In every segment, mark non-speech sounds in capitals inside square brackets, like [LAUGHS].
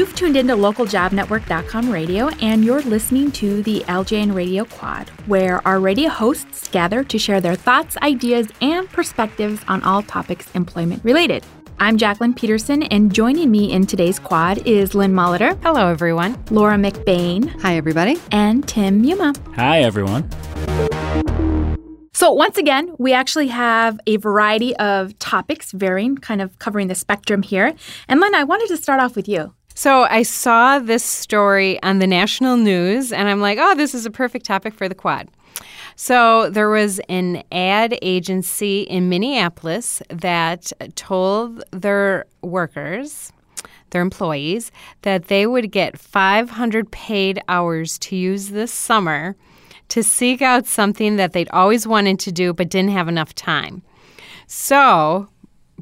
You've tuned into localjobnetwork.com radio, and you're listening to the LJN Radio Quad, where our radio hosts gather to share their thoughts, ideas, and perspectives on all topics employment related. I'm Jacqueline Peterson, and joining me in today's quad is Lynn Molitor. Hello, everyone. Laura McBain. Hi, everybody. And Tim Yuma. Hi, everyone. So, once again, we actually have a variety of topics, varying, kind of covering the spectrum here. And Lynn, I wanted to start off with you. So, I saw this story on the national news, and I'm like, oh, this is a perfect topic for the quad. So there was an ad agency in Minneapolis that told their workers, their employees, that they would get 500 paid hours to use this summer to seek out something that they'd always wanted to do but didn't have enough time. So,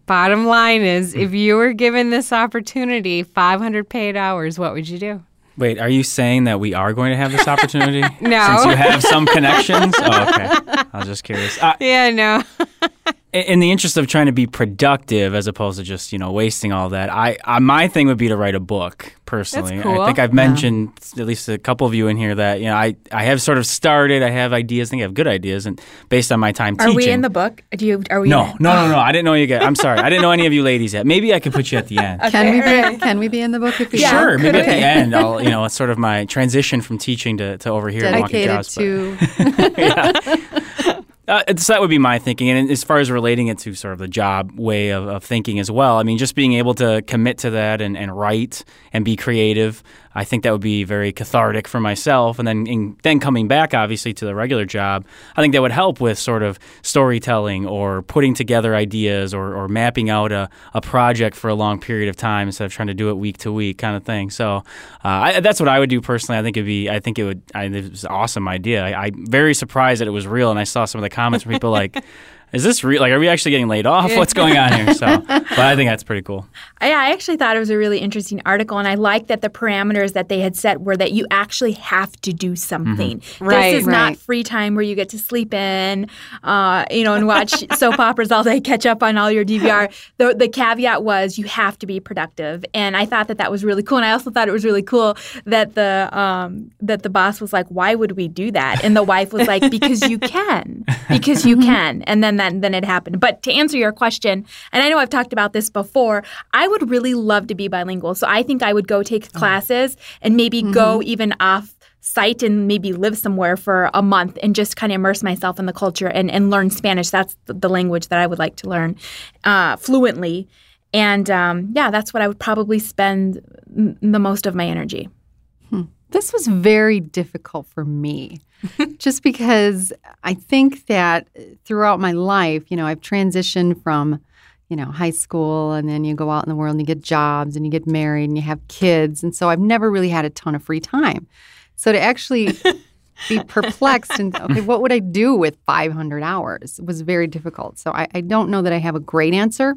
bottom line is if you were given this opportunity, 500 paid hours, what would you do? Wait, are you saying that we are going to have this opportunity? [LAUGHS] no. Since you have some connections? Oh, okay. [LAUGHS] I was just curious. Uh, yeah, no. [LAUGHS] in the interest of trying to be productive as opposed to just you know wasting all that i, I my thing would be to write a book personally That's cool. i think i've mentioned yeah. at least a couple of you in here that you know i i have sort of started i have ideas i think i have good ideas and based on my time teaching. are teaching we in the book do you are we no no no no oh. i didn't know you get i'm sorry i didn't know any of you ladies yet maybe i could put you at the end [LAUGHS] okay. can we be can we be in the book if we yeah, sure maybe okay. at the end i'll you know it's sort of my transition from teaching to, to over here dedicated jobs, to [LAUGHS] yeah [LAUGHS] uh, so that would be my thinking. And as far as relating it to sort of the job way of, of thinking as well, I mean, just being able to commit to that and, and write and be creative I think that would be very cathartic for myself. And then in, then coming back, obviously, to the regular job, I think that would help with sort of storytelling or putting together ideas or, or mapping out a, a project for a long period of time instead of trying to do it week to week kind of thing. So uh, I, that's what I would do personally. I think it'd be, I think it would, I, it was an awesome idea. I, I'm very surprised that it was real. And I saw some of the comments from people like, [LAUGHS] is this real? Like, are we actually getting laid off? What's going on here? So, [LAUGHS] but I think that's pretty cool. I, I actually thought it was a really interesting article, and I like that the parameters that they had set were that you actually have to do something. Mm-hmm. Right, this is right. not free time where you get to sleep in, uh, you know, and watch [LAUGHS] soap operas all day, catch up on all your DVR. The, the caveat was you have to be productive, and I thought that that was really cool. And I also thought it was really cool that the um, that the boss was like, "Why would we do that?" And the wife was like, "Because you can, because you can." And then then then it happened. But to answer your question, and I know I've talked about this before, I would really love to be bilingual. So I think I would go take oh. classes and maybe mm-hmm. go even off site and maybe live somewhere for a month and just kind of immerse myself in the culture and, and learn Spanish. That's the language that I would like to learn uh, fluently. And um, yeah, that's what I would probably spend m- the most of my energy. Hmm. This was very difficult for me [LAUGHS] just because I think that throughout my life, you know, I've transitioned from, you know, high school and then you go out in the world and you get jobs and you get married and you have kids. And so I've never really had a ton of free time. So to actually be [LAUGHS] perplexed and, okay, what would I do with 500 hours was very difficult. So I, I don't know that I have a great answer,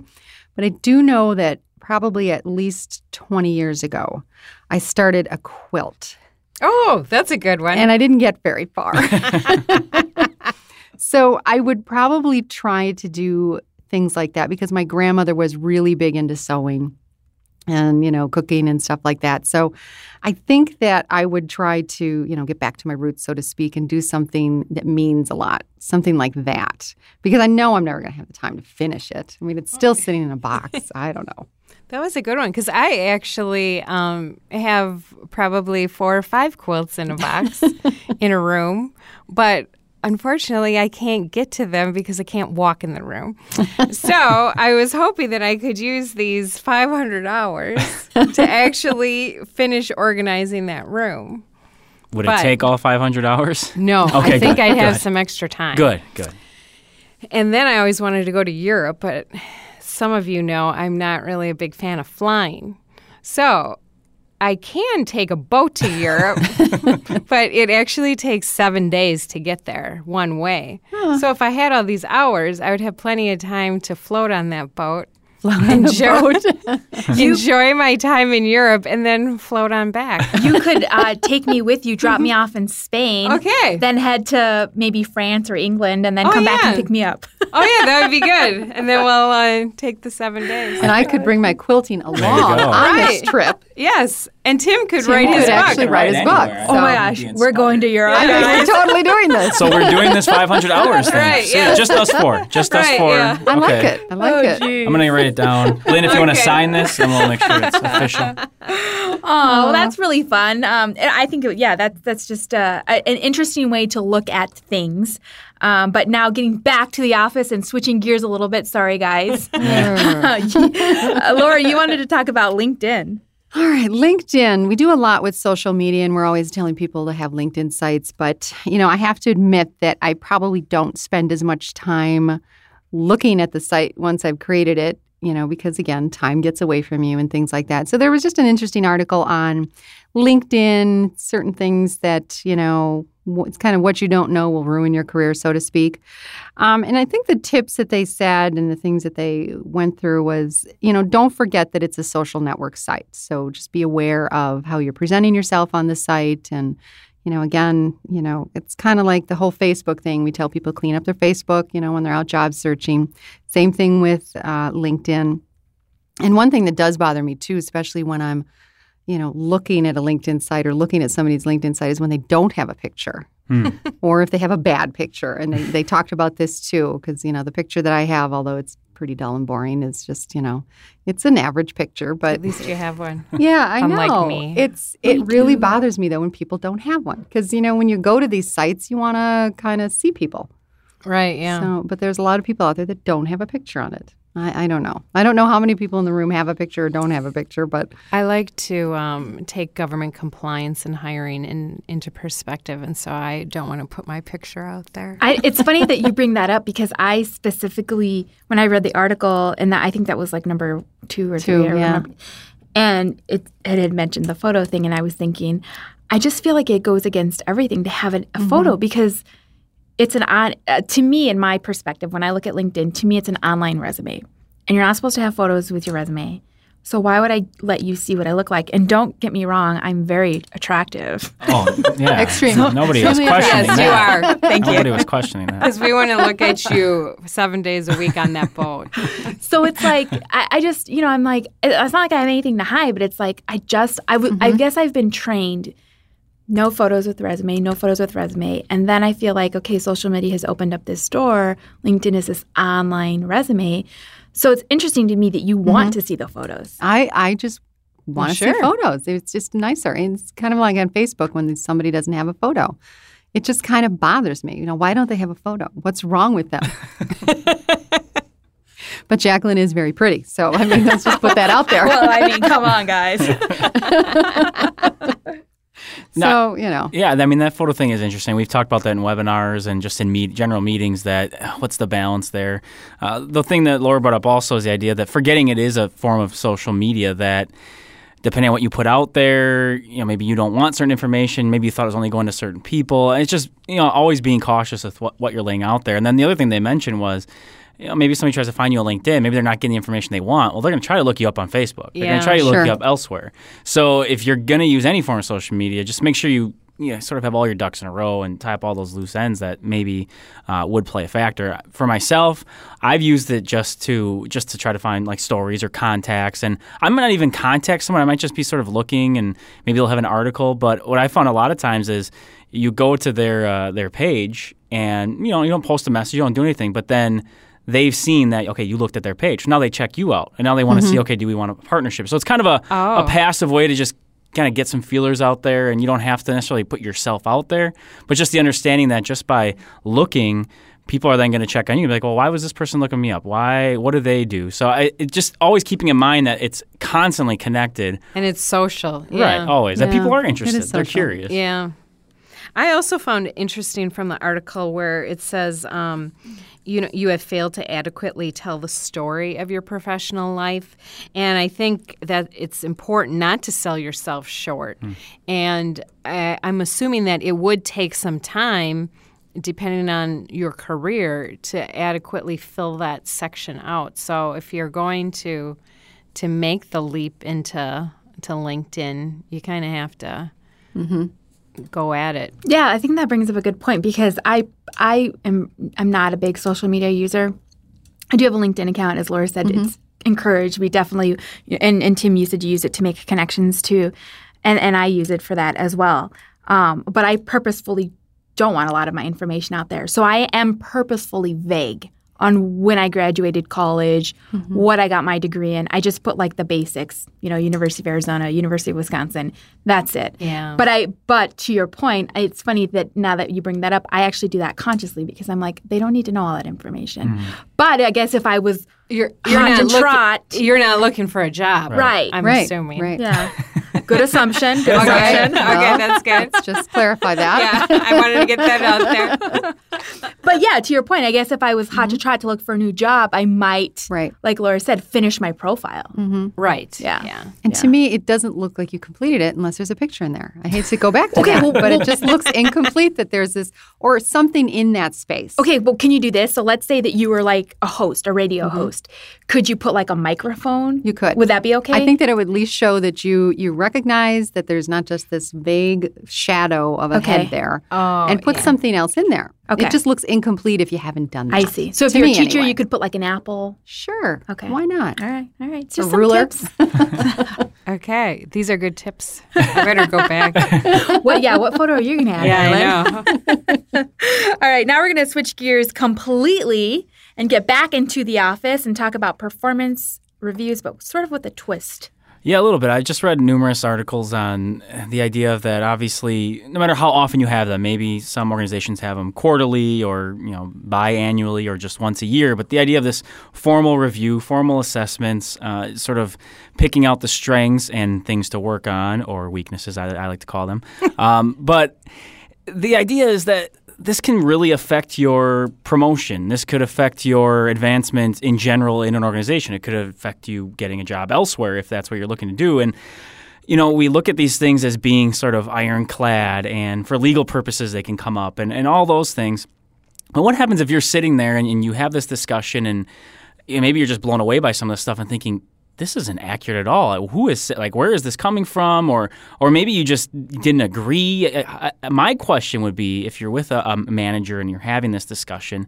but I do know that probably at least 20 years ago, I started a quilt Oh, that's a good one. And I didn't get very far. [LAUGHS] [LAUGHS] so I would probably try to do things like that because my grandmother was really big into sewing and you know cooking and stuff like that. So i think that i would try to you know get back to my roots so to speak and do something that means a lot something like that because i know i'm never going to have the time to finish it. I mean it's still sitting in a box. [LAUGHS] I don't know. That was a good one because I actually um, have probably four or five quilts in a box [LAUGHS] in a room, but unfortunately, I can't get to them because I can't walk in the room. [LAUGHS] so I was hoping that I could use these 500 hours to [LAUGHS] actually finish organizing that room. Would but it take all 500 hours? No, okay, I think I'd have good. some extra time. Good, good. And then I always wanted to go to Europe, but some of you know, I'm not really a big fan of flying. So I can take a boat to Europe, [LAUGHS] but it actually takes seven days to get there one way. Huh. So if I had all these hours, I would have plenty of time to float on that boat. Float enjoy, [LAUGHS] [LAUGHS] enjoy my time in Europe and then float on back. You could uh, take me with you, drop me off in Spain. Okay. Then head to maybe France or England and then oh, come yeah. back and pick me up. Oh yeah, that would be good. And then we'll uh, take the seven days. And I could bring my quilting along on this trip. Yes, and Tim could Tim write could his actually book. write his book. anywhere. Oh my gosh, we're going to Europe. We're totally doing [LAUGHS] this. So we're doing this 500 [LAUGHS] hours thing. Right, So yeah. Just us four. Just us four. yeah. I like it. I like it. I'm gonna write it down. [LAUGHS] Lynn, if you want to sign this, then we'll make sure it's official. Oh, well, that's really fun. Um, and I think, yeah, that's that's just uh, a, an interesting way to look at things. Um, but now getting back to the office and switching gears a little bit. Sorry, guys. [LAUGHS] uh, [LAUGHS] Laura, you wanted to talk about LinkedIn. All right, LinkedIn. We do a lot with social media, and we're always telling people to have LinkedIn sites. But, you know, I have to admit that I probably don't spend as much time looking at the site once I've created it, you know, because again, time gets away from you and things like that. So there was just an interesting article on LinkedIn, certain things that, you know, wh- it's kind of what you don't know will ruin your career, so to speak. Um, and I think the tips that they said and the things that they went through was, you know, don't forget that it's a social network site. So just be aware of how you're presenting yourself on the site. And, you know, again, you know, it's kind of like the whole Facebook thing. We tell people clean up their Facebook, you know, when they're out job searching. Same thing with uh, LinkedIn. And one thing that does bother me too, especially when I'm, you know, looking at a LinkedIn site or looking at somebody's LinkedIn site is when they don't have a picture hmm. [LAUGHS] or if they have a bad picture. And they, they talked about this too, because, you know, the picture that I have, although it's pretty dull and boring, is just, you know, it's an average picture. But At least you have one. [LAUGHS] yeah, I Unlike know. me. It's [LAUGHS] it really bothers me though when people don't have one because you know when you go to these sites you want to kind of see people. Right, yeah. So, but there's a lot of people out there that don't have a picture on it. I, I don't know. I don't know how many people in the room have a picture or don't have a picture, but I like to um, take government compliance and hiring in, into perspective, and so I don't want to put my picture out there. I, it's funny that you bring that up because I specifically, when I read the article, and that I think that was like number two or Two, three, I yeah. and it, it had mentioned the photo thing, and I was thinking, I just feel like it goes against everything to have an, a Mm-hmm. photo because it's an on uh, to me in my perspective when I look at LinkedIn, to me it's an online resume, and you're not supposed to have photos with your resume. So why would I let you see what I look like? And don't get me wrong, I'm very attractive. Oh, [LAUGHS] yeah. Extreme. Nobody was questioning yes, that. you are. Thank you. Nobody was questioning that. Because we want to look at you seven days a week on that boat. [LAUGHS] So it's like I, I just you know I'm like it's not like I have anything to hide, but it's like I just I would Mm-hmm. I guess I've been trained no photos with resume, no photos with resume, and then I feel like okay, social media has opened up this door. LinkedIn is this online resume, so it's interesting to me that you want Mm-hmm. to see the photos. I I just want to sure. see photos. It's just nicer. And it's kind of like on Facebook when somebody doesn't have a photo. It just kind of bothers me. You know, why don't they have a photo? What's wrong with them? [LAUGHS] but Jacqueline is very pretty, so I mean, let's just put that out there. [LAUGHS] well, I mean, come on, guys. [LAUGHS] so you know, Yeah, I mean that photo thing is interesting. We've talked about that in webinars and just in meet, general meetings. That [SIGHS] what's the balance there? Uh, the thing that Laura brought up also is the idea that forgetting it is a form of social media. That depending on what you put out there, you know, maybe you don't want certain information. Maybe you thought it was only going to certain people. And it's just you know always being cautious with what, what you're laying out there. And then the other thing they mentioned was. You know, maybe somebody tries to find you on LinkedIn. Maybe they're not getting the information they want. Well, they're going to try to look you up on Facebook. They're going to try to look Sure. you up elsewhere. So if you're going to use any form of social media, just make sure you you know, sort of have all your ducks in a row and tie up all those loose ends that maybe uh, would play a factor. For myself, I've used it just to just to try to find like stories or contacts, and I might not even contact someone. I might just be sort of looking, and maybe they'll have an article. But what I found a lot of times is you go to their uh, their page, and you know you don't post a message, you don't do anything, but then they've seen that okay you looked at their page now they check you out and now they want to see mm-hmm. okay do we want a partnership so it's kind of a, a Oh. passive way to just kind of get some feelers out there and you don't have to necessarily put yourself out there but just the understanding that just by looking people are then going to check on you like well why was this person looking me up why what do they do so I, it just always keeping in mind that it's constantly connected And it's social. right Yeah. always that Yeah, people are interested they're curious Yeah. I also found it interesting from the article where it says, um, you know, you have failed to adequately tell the story of your professional life, and I think that it's important not to sell yourself short. And I, I'm assuming that it would take some time, depending on your career, to adequately fill that section out. So if you're going to to make the leap into to LinkedIn, you kind of have to go at it. Yeah, I think that brings up a good point because I I am I'm not a big social media user. I do have a LinkedIn account, as Laura said. It's encouraged. We definitely and, and Tim used to use it to make connections too, and and I use it for that as well. Um, but I purposefully don't want a lot of my information out there, so I am purposefully vague on when I graduated college, mm-hmm. what I got my degree in. I just put like the basics, you know, University of Arizona, University of Wisconsin. That's it. Yeah. But I but to your point, it's funny that now that you bring that up, I actually do that consciously because I'm like, they don't need to know all that information. Mm. But I guess if I was You're, Hot not to looking, trot. you're not looking for a job. Right. I'm right, assuming. right. yeah, [LAUGHS] good assumption. Good Okay. assumption. [LAUGHS] okay, Well, that's good. Let's just clarify that. Yeah, I wanted to get that out there. [LAUGHS] But yeah, to your point, I guess if I was hot to mm-hmm. trot to look for a new job, I might, Right. like Laura said, finish my profile. Mm-hmm. Right. Yeah. Yeah. And to me, it doesn't look like you completed it unless there's a picture in there. I hate to go back to [LAUGHS] Okay, that, well- but it just looks [LAUGHS] incomplete that there's this or something in that space. Okay, well, can you do this? So let's say that you were like a host, a radio mm-hmm. host. Could you put like a microphone? You could. Would that be okay? I think that it would at least show that you you recognize that there's not just this vague shadow of a Okay. head there, Oh, and put yeah. something else in there. Okay. It just looks incomplete if you haven't done that. I see. So if To you're a teacher, anyway. you could put like an apple. Sure. Okay. Why not? All right, all right. A Just some ruler. tips. [LAUGHS] [LAUGHS] Okay. These are good tips. I better go back. [LAUGHS] what? Yeah. What photo are you gonna have? yeah, Marilyn? I know. All right, now we're going to switch gears completely and get back into the office and talk about performance reviews, but sort of with a twist. Yeah, a little bit. I just read numerous articles on the idea of that. Obviously, no matter how often you have them, maybe some organizations have them quarterly or you know biannually or just once a year. But the idea of this formal review, formal assessments, uh, sort of picking out the strengths and things to work on or weaknesses, I, I like to call them. [LAUGHS] um, but the idea is that this can really affect your promotion. This could affect your advancement in general in an organization. It could affect you getting a job elsewhere if that's what you're looking to do. And you know, we look at these things as being sort of ironclad, and for legal purposes, they can come up, and, and all those things. But what happens if you're sitting there and, and you have this discussion, and maybe you're just blown away by some of this stuff and thinking, this isn't accurate at all. Who is like, where is this coming from? Or, or maybe you just didn't agree. I, I, my question would be, if you're with a, a manager and you're having this discussion,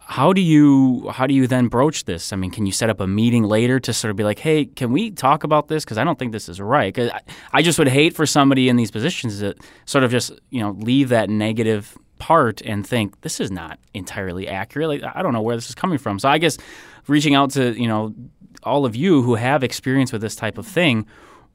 how do you how do you then broach this? I mean, can you set up a meeting later to sort of be like, hey, can we talk about this? Because I don't think this is right. 'Cause I, I just would hate for somebody in these positions to sort of just you know leave that negative part and think this is not entirely accurate. Like I don't know where this is coming from. So I guess reaching out to you know all of you who have experience with this type of thing.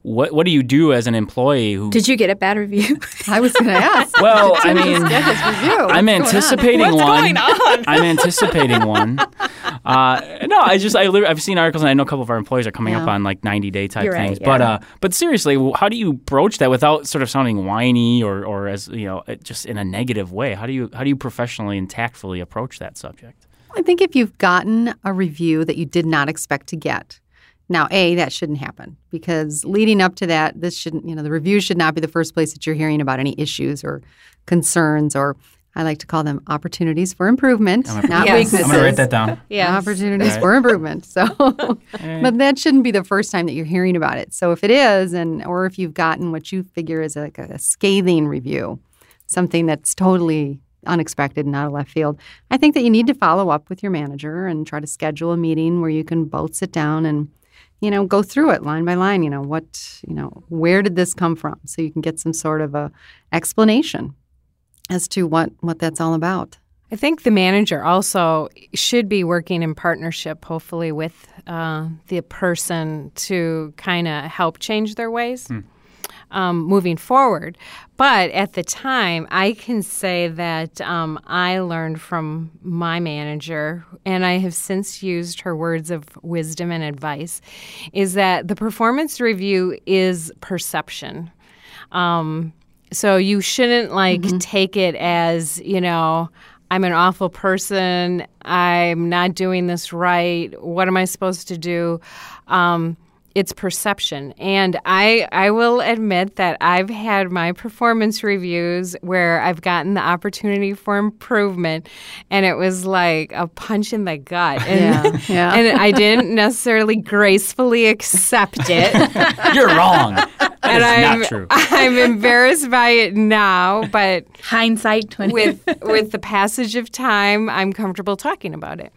What what do you do as an employee who Did you get a bad review? [LAUGHS] I was going to ask. [LAUGHS] well, I mean, Get this review. What's I'm anticipating one. [LAUGHS] I'm anticipating one. Uh, no, I just I I've seen articles and I know a couple of our employees are coming up on like 90 day type You're right, things. But uh, but seriously, how do you broach that without sort of sounding whiny or or as you know just in a negative way? How do you how do you professionally and tactfully approach that subject? I think if you've gotten a review that you did not expect to get, now, A, that shouldn't happen because leading up to that, this shouldn't, you know, the review should not be the first place that you're hearing about any issues or concerns or I like to call them opportunities for improvement, I'm gonna- not Yes. weaknesses. I'm gonna write that down. [LAUGHS] Yeah. Opportunities Right. for improvement. So, [LAUGHS] but that shouldn't be the first time that you're hearing about it. So, if it is, and or if you've gotten what you figure is like a scathing review, something that's totally unexpected and out of left field, I think that you need to follow up with your manager and try to schedule a meeting where you can both sit down and you know go through it line by line. You know what you know where did this come from, so you can get some sort of a explanation as to what what that's all about. I think the manager also should be working in partnership, hopefully, with uh, the person to kind of help change their ways um, moving forward. But at the time, I can say that um, I learned from my manager, and I have since used her words of wisdom and advice, is that the performance review is perception. Um, so you shouldn't like take it as, you know, I'm an awful person. I'm not doing this right. What am I supposed to do? Um, it's perception. And I I will admit that I've had my performance reviews where I've gotten the opportunity for improvement and it was like a punch in the gut. [LAUGHS] And, Yeah, yeah. and I didn't necessarily gracefully accept it. [LAUGHS] You're wrong. That [LAUGHS] and is I'm not true. I'm embarrassed by it now, but Hindsight 20. with with the passage of time, I'm comfortable talking about it.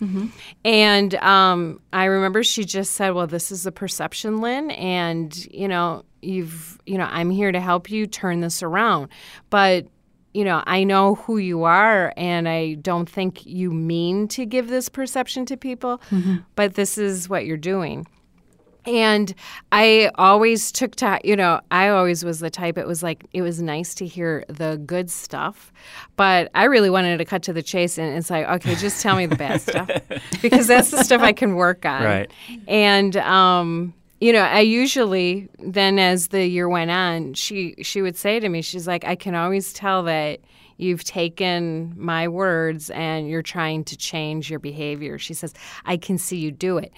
And um, I remember she just said, "Well, this is a perception, Lynn, and you know, you've you know, I'm here to help you turn this around, but." You know, I know who you are, and I don't think you mean to give this perception to people, but this is what you're doing. And I always took to, you know, I always was the type, it was like, it was nice to hear the good stuff, but I really wanted to cut to the chase. And it's like, okay, just tell me the bad stuff [LAUGHS] because that's the stuff I can work on. Right. And, um, you know, I usually then as the year went on, she she would say to me, she's like, I can always tell that you've taken my words and you're trying to change your behavior. She says, I can see you do it.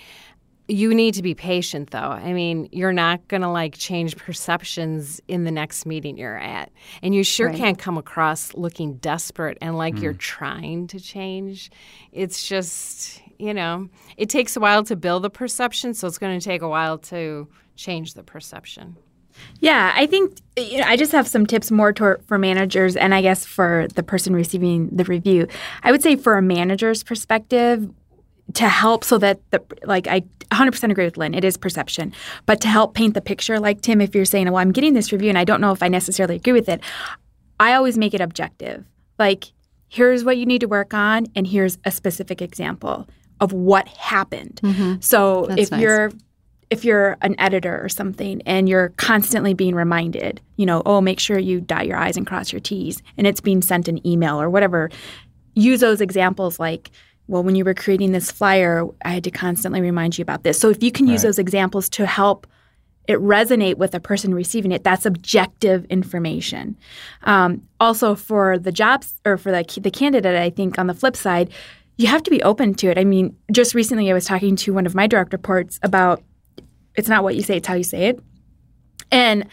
You need to be patient though. I mean you're not going to like change perceptions in the next meeting you're at. And you sure Right. can't come across looking desperate and like you're mm. trying to change. It's just you know it takes a while to build the perception so it's going to take a while to change the perception Yeah, I think you know, I just have some tips more tor- for managers and I guess for the person receiving the review. I would say for a manager's perspective to help so that the like I 100% agree with Lynn, it is perception. But to help paint the picture like Tim if you're saying, "Well, I'm getting this review and I don't know if I necessarily agree with it." I always make it objective. Like, here's what you need to work on and here's a specific example of what happened. So That's if nice. you're if you're an editor or something and you're constantly being reminded, you know, oh, make sure you dot your I's and cross your T's, and it's being sent an email or whatever, use those examples like, well, when you were creating this flyer, I had to constantly remind you about this. So if you can use Right. those examples to help it resonate with the person receiving it, that's objective information. Um, also, for the jobs or for the, the candidate, I think on the flip side, you have to be open to it. I mean, just recently I was talking to one of my direct reports about it's not what you say, it's how you say it. And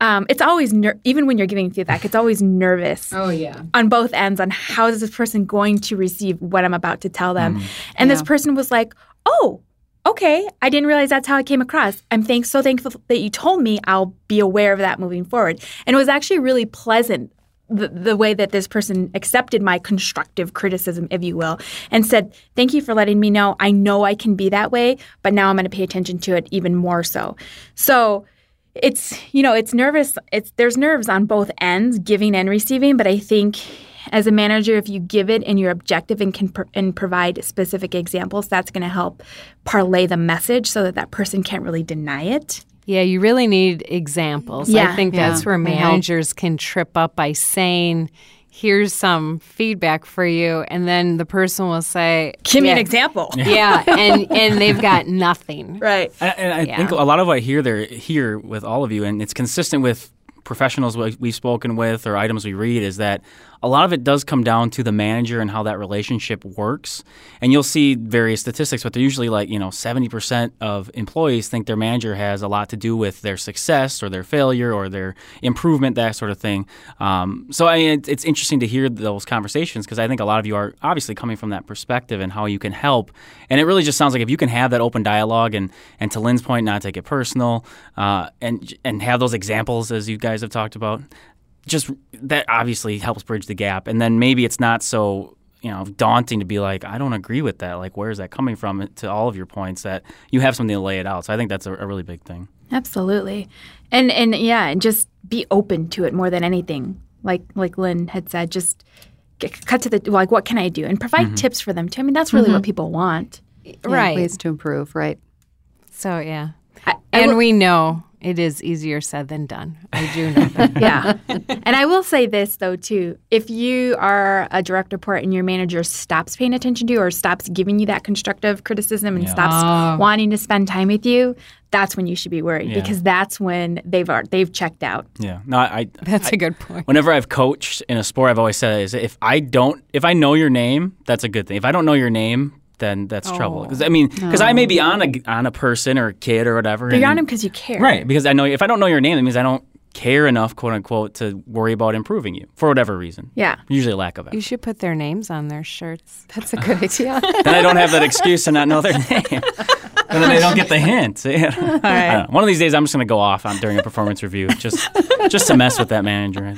um, it's always, ner- even when you're giving feedback, it's always nervous Oh yeah. on both ends on how is this person going to receive what I'm about to tell them. And this person was like, "Oh, okay, I didn't realize that's how it came across. I'm thank- so thankful that you told me. I'll be aware of that moving forward." And it was actually really pleasant. The, the way that this person accepted my constructive criticism, if you will, and said, Thank you for letting me know. I know I can be that way, but now I'm going to pay attention to it even more so. So, it's you know it's nervous it's there's nerves on both ends giving and receiving but i think as a manager if you give it and you're objective and can and provide specific examples that's going to help parlay the message so that that person can't really deny it Yeah, you really need examples. I think Yeah, that's where managers can trip up by saying, here's some feedback for you. And then the person will say, give me an example [LAUGHS] Yeah, and, and they've got nothing. [LAUGHS] right And, and I Yeah. think a lot of what I hear there here with all of you, and it's consistent with professionals we've spoken with or items we read, is that a lot of it does come down to the manager and how that relationship works. And you'll see various statistics, but they're usually like you know seventy percent of employees think their manager has a lot to do with their success or their failure or their improvement, that sort of thing. Um, so I mean, it's, it's interesting to hear those conversations because I think a lot of you are obviously coming from that perspective and how you can help. And it really just sounds like if you can have that open dialogue and, and to Lynn's point, not take it personal, uh, and and have those examples as you guys have talked about, just that obviously helps bridge the gap. And then maybe it's not so you know daunting to be like, I don't agree with that. Like, where is that coming from? To all of your points, that you have something to lay it out. So I think that's a, a really big thing. absolutely and and yeah and just be open to it more than anything like like lynn had said just get, cut to the like what can i do and provide mm-hmm. tips for them too i mean that's really what mm-hmm. people want Yeah, Right. Ways to improve, right? So, yeah. I- I and will- we know it is easier said than done. I do know [LAUGHS] that. yeah. and I will say this though too. If you are a direct report and your manager stops paying attention to you or stops giving you that constructive criticism and Yeah. stops Oh. wanting to spend time with you, that's when you should be worried Yeah. because that's when they've are, they've checked out. Yeah. No, I. I That's a good point. Whenever I've coached in a sport, I've always said is if I don't, if I know your name, that's a good thing. If I don't know your name, then that's trouble. Oh. Because I mean, because I may be on a oh. on a person or a kid or whatever. But you're on him because you care. right? Because I know if I don't know your name, that means I don't care enough, quote unquote, to worry about improving you for whatever reason. Yeah. Usually lack of it. You should put their names on their shirts. That's a good idea. [LAUGHS] then I don't have that excuse to not know their [LAUGHS] name. and then they don't get the hint. [LAUGHS] Yeah. I don't know. One of these days, I'm just going to go off on during a performance review, just just to mess with that manager.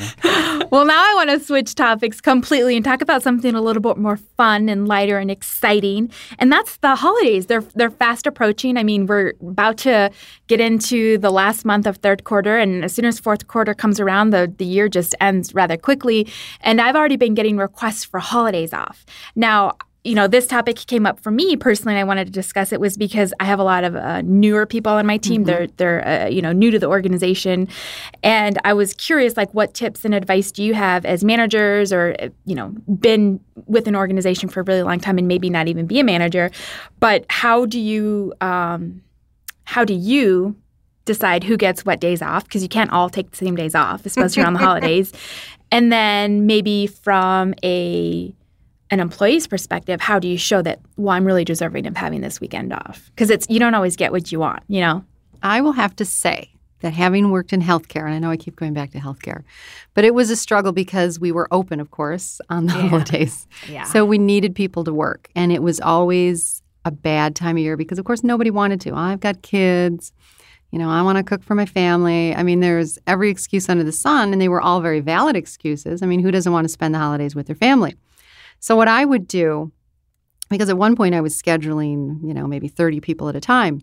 Well, now I want to switch topics completely and talk about something a little bit more fun and lighter and exciting, and that's the holidays. They're they're fast approaching. I mean, we're about to get into the last month of third quarter, and as soon as fourth quarter comes around, the the year just ends rather quickly. And I've already been getting requests for holidays off. Now, you know, this topic came up for me personally, and I wanted to discuss it was because I have a lot of uh, newer people on my team. They're they're uh, you know new to the organization, and I was curious, like, what tips and advice do you have as managers, or uh, you know, been with an organization for a really long time and maybe not even be a manager, but how do you um, how do you decide who gets what days off because you can't all take the same days off, especially around the [LAUGHS] holidays. And then maybe from a an employee's perspective, how do you show that well I'm really deserving of having this weekend off? Because it's you don't always get what you want, you know. I will have to say that having worked in healthcare, and I know I keep going back to healthcare, but it was a struggle because we were open, of course, on the [LAUGHS] holidays. Yeah. So we needed people to work, and it was always a bad time of year because, of course, nobody wanted to. I've got kids. You know, I want to cook for my family. I mean, there's every excuse under the sun, and they were all very valid excuses. I mean, who doesn't want to spend the holidays with their family? So, what I would do, because at one point I was scheduling, you know, maybe 30 people at a time,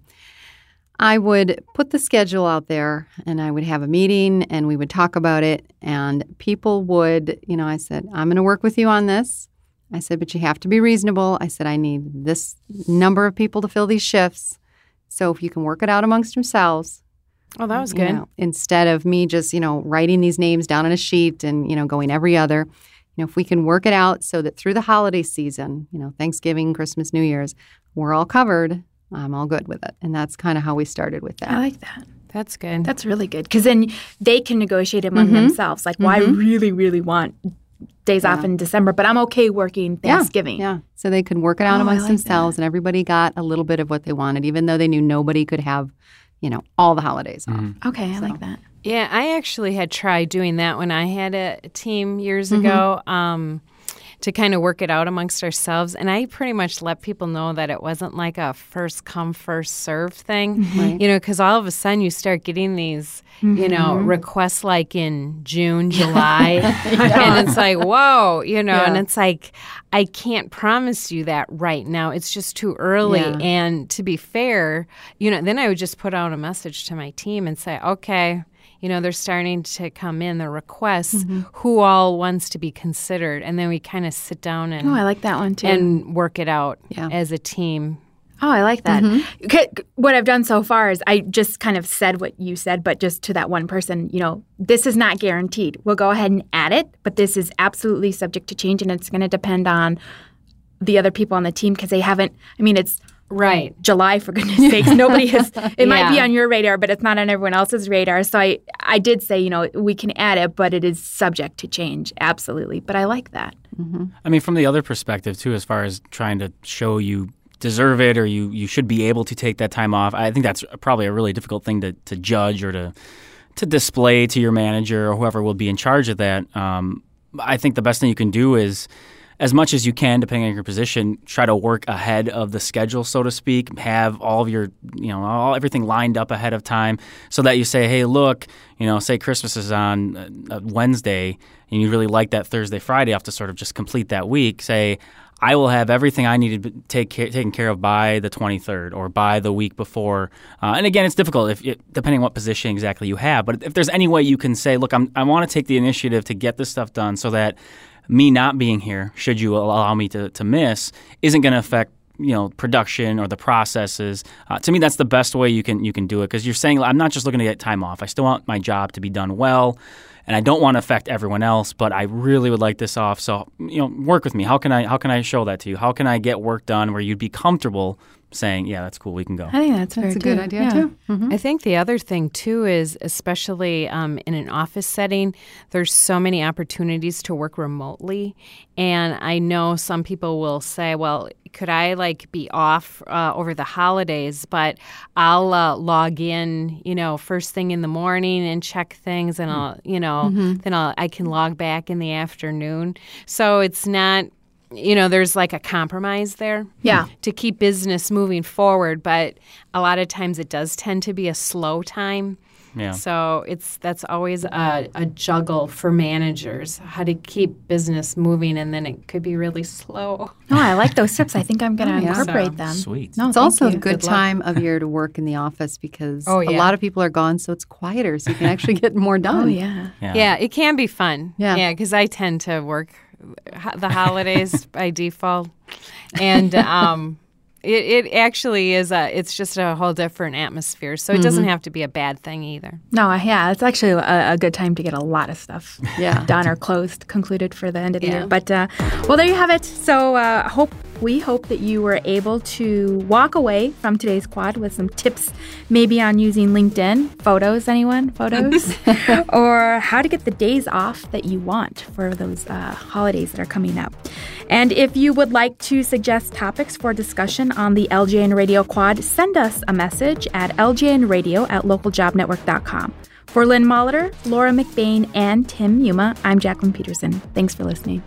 I would put the schedule out there and I would have a meeting and we would talk about it. And people would, you know, I said, I'm going to work with you on this. I said, but you have to be reasonable. I said, I need this number of people to fill these shifts. So if you can work it out amongst yourselves, Oh, that was good. know, instead of me just, you know, writing these names down on a sheet and, you know, going every other. You know, if we can work it out so that through the holiday season, you know, Thanksgiving, Christmas, New Year's, we're all covered, I'm all good with it. And that's kind of how we started with that. I like that. That's good. That's really good because then they can negotiate among mm-hmm. themselves. Like, well, I mm-hmm. really, really want days off in December, but I'm okay working Thanksgiving. Yeah. So they could work it out Oh, amongst like themselves and everybody got a little bit of what they wanted, even though they knew nobody could have, you know, all the holidays off. Mm-hmm. Okay, I like that. Yeah, I actually had tried doing that when I had a team years mm-hmm. ago um, to kind of work it out amongst ourselves. And I pretty much let people know that it wasn't like a first come, first serve thing, mm-hmm. you know, because all of a sudden you start getting these, you know, mm-hmm. requests like in June, July. [LAUGHS] and it's like, whoa, you know, and it's like, I can't promise you that right now. It's just too early. Yeah. And to be fair, you know, then I would just put out a message to my team and say, okay, you know, they're starting to come in, the requests, Mm-hmm. who all wants to be considered. And then we kind of sit down and, Oh, I like that one too. and work it out Yeah. as a team. Oh, I like that. C- What I've done so far is I just kind of said what you said, but just to that one person, you know, this is not guaranteed. We'll go ahead and add it, but this is absolutely subject to change, and it's going to depend on the other people on the team because they haven't. I mean, it's Right. July for goodness [LAUGHS] sakes. Nobody has. It might be on your radar, but it's not on everyone else's radar. So I, I did say, you know, we can add it, but it is subject to change, absolutely. But I like that. I mean, from the other perspective too, as far as trying to show you deserve it or you you should be able to take that time off. I think that's probably a really difficult thing to to judge or to to display to your manager or whoever will be in charge of that. Um, I think the best thing you can do is. As much as you can, depending on your position, try to work ahead of the schedule, so to speak. Have all of your, you know, all everything lined up ahead of time, so that you say, "Hey, look, you know, say Christmas is on uh, uh, Wednesday, and you really like that Thursday, Friday off to sort of just complete that week." Say, I will have everything I need to take care, taken care of by the 23rd or by the week before. Uh, and again, it's difficult if it, depending on what position exactly you have. But if there's any way you can say, look, I'm, I want to take the initiative to get this stuff done so that me not being here, should you allow me to, to miss, isn't going to affect you know production or the processes. Uh, to me, that's the best way you can you can do it because you're saying I'm not just looking to get time off. I still want my job to be done well and I don't want to affect everyone else, but I really would like this off. So, you know, work with me. How can I how can I show that to you? How can I get work done where you'd be comfortable saying, "Yeah, that's cool. We can go." I think that's, That's fair a good idea, Yeah. too. Mhm. I think the other thing too is, especially um, in an office setting, there's so many opportunities to work remotely, and I know some people will say, "Well, could I like be off uh, over the holidays, but I'll uh, log in, you know, first thing in the morning and check things, and I'll, you know, then I'll I can log back in the afternoon. So it's not. You know, there's like a compromise there Yeah. to keep business moving forward, but a lot of times it does tend to be a slow time. Yeah. So it's that's always a, a juggle for managers how to keep business moving, and then it could be really slow. No, I like those tips. I think I'm going [LAUGHS] to yeah. incorporate So, them. Sweet. No, It's also you. a good, Good time of year to work in the office because Oh, a lot of people are gone, so it's quieter, so you can actually get more [LAUGHS] oh, done. Oh yeah. Yeah. Yeah, it can be fun. Yeah. yeah, because I tend to work ho- the holidays [LAUGHS] by default, and um, it, it actually is a. It's just a whole different atmosphere, so it doesn't have to be a bad thing either. No, yeah, it's actually a, a good time to get a lot of stuff Yeah. done or closed, concluded for the end of the Yeah. year. But uh, well, there you have it. So uh, hope we hope that you were able to walk away from today's quad with some tips, maybe on using LinkedIn photos. Anyone photos, [LAUGHS] [LAUGHS] or how to get the days off that you want for those uh, holidays that are coming up. And if you would like to suggest topics for discussion on the LJN Radio Quad, send us a message at ljnradio at localjobnetwork.com. For Lynn Molitor, Laura McBain, and Tim Yuma, I'm Jacqueline Peterson. Thanks for listening.